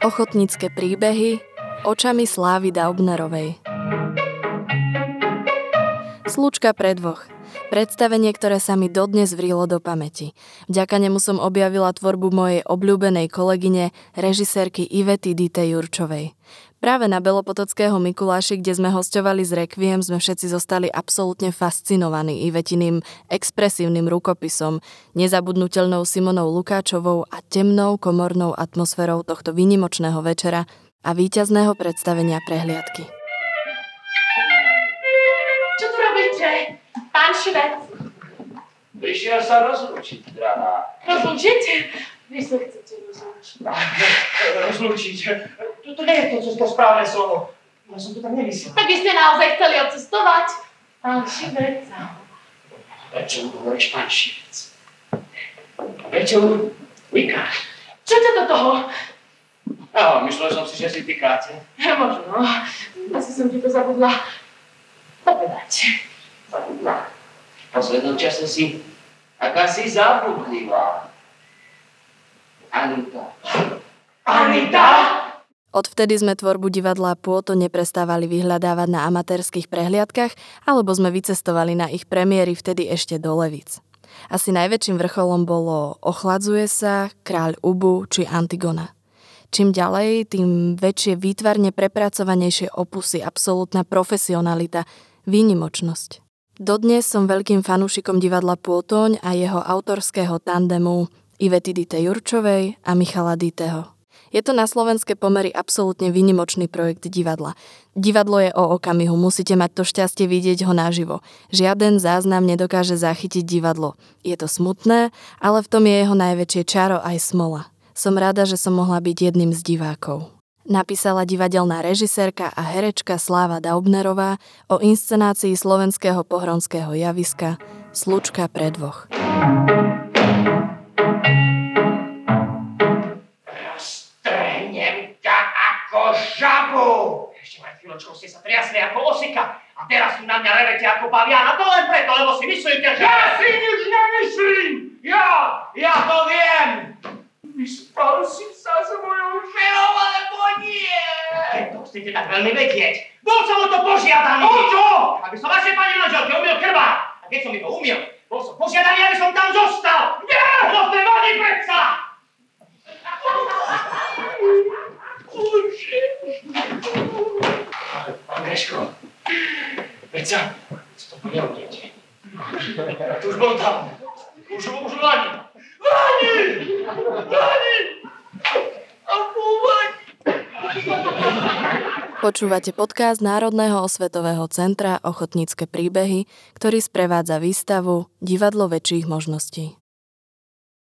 Ochotnícke príbehy očami Slávy Daubnerovej. Slučka pre dvoch. Predstavenie, ktoré sa mi dodnes vrilo do pamäti. Vďaka nemu som objavila tvorbu mojej obľúbenej kolegyne, režisérky Ivety Dite Jurčovej. Práve na Belopotockého Mikuláši, kde sme hostovali z Requiem, sme všetci zostali absolútne fascinovaní Ivetiným expresívnym rukopisom, nezabudnutelnou Simonou Lukáčovou a temnou komornou atmosférou tohto výnimočného večera a víťazného predstavenia prehliadky. Čo tu robíte? Pán Švec. Prišiel sa rozlúčiť, drahá. Rozlúčiť? Vy sa chcete rozlúčiť. Rozlúčiť? To, nie je to, čo to správne slovo. Ja som to tak nemyslel. Tak vy ste naozaj chceli odcestovať? Pán Švec. Prečo mu hovoríš pán Šivec? Prečo mu vykáš? Čo ťa do toho? No, myslel som si, že si tykáte. Ja možno. Asi som ti to zabudla povedať. Zabudla. V poslednom čase si aká si zabudlivá. Anita. Anita? Odvtedy sme tvorbu divadla Pôto neprestávali vyhľadávať na amatérských prehliadkach alebo sme vycestovali na ich premiéry vtedy ešte do Levic. Asi najväčším vrcholom bolo Ochladzuje sa, Kráľ Ubu či Antigona. Čím ďalej, tým väčšie výtvarne prepracovanejšie opusy, absolútna profesionalita, výnimočnosť. Dodnes som veľkým fanúšikom divadla Pôtoň a jeho autorského tandemu Ivety Dite Jurčovej a Michala Diteho. Je to na slovenské pomery absolútne výnimočný projekt divadla. Divadlo je o okamihu, musíte mať to šťastie vidieť ho naživo. Žiaden záznam nedokáže zachytiť divadlo. Je to smutné, ale v tom je jeho najväčšie čaro aj smola. Som rada, že som mohla byť jedným z divákov. Napísala divadelná režisérka a herečka Sláva Daubnerová o inscenácii slovenského pohronského javiska Slučka pre dvoch. Ako žabu! Ešte len chvíľočkou ste sa triasli ako osika a teraz tu na mňa revete ako pavian a to len preto, lebo si myslíte, že... Ja si nič nemyslím! Ja! Ja to viem! Vyspal si sa s mojou ženou, alebo nie? Keď to chcete tak veľmi vedieť, bol som o to požiadaný! O čo? Aby som vašej pani manželke umil krba. A keď som mi to umil, bol som požiadaný, aby som tam zostal. Nie! No to vadí predsa! Bože. Ale, pán Greško, odnieť. Ja tu už bol tam. Už, už Lani. Lani! Lani! A Lani! Počúvate podcast Národného osvetového centra Ochotnícke príbehy, ktorý sprevádza výstavu Divadlo väčších možností.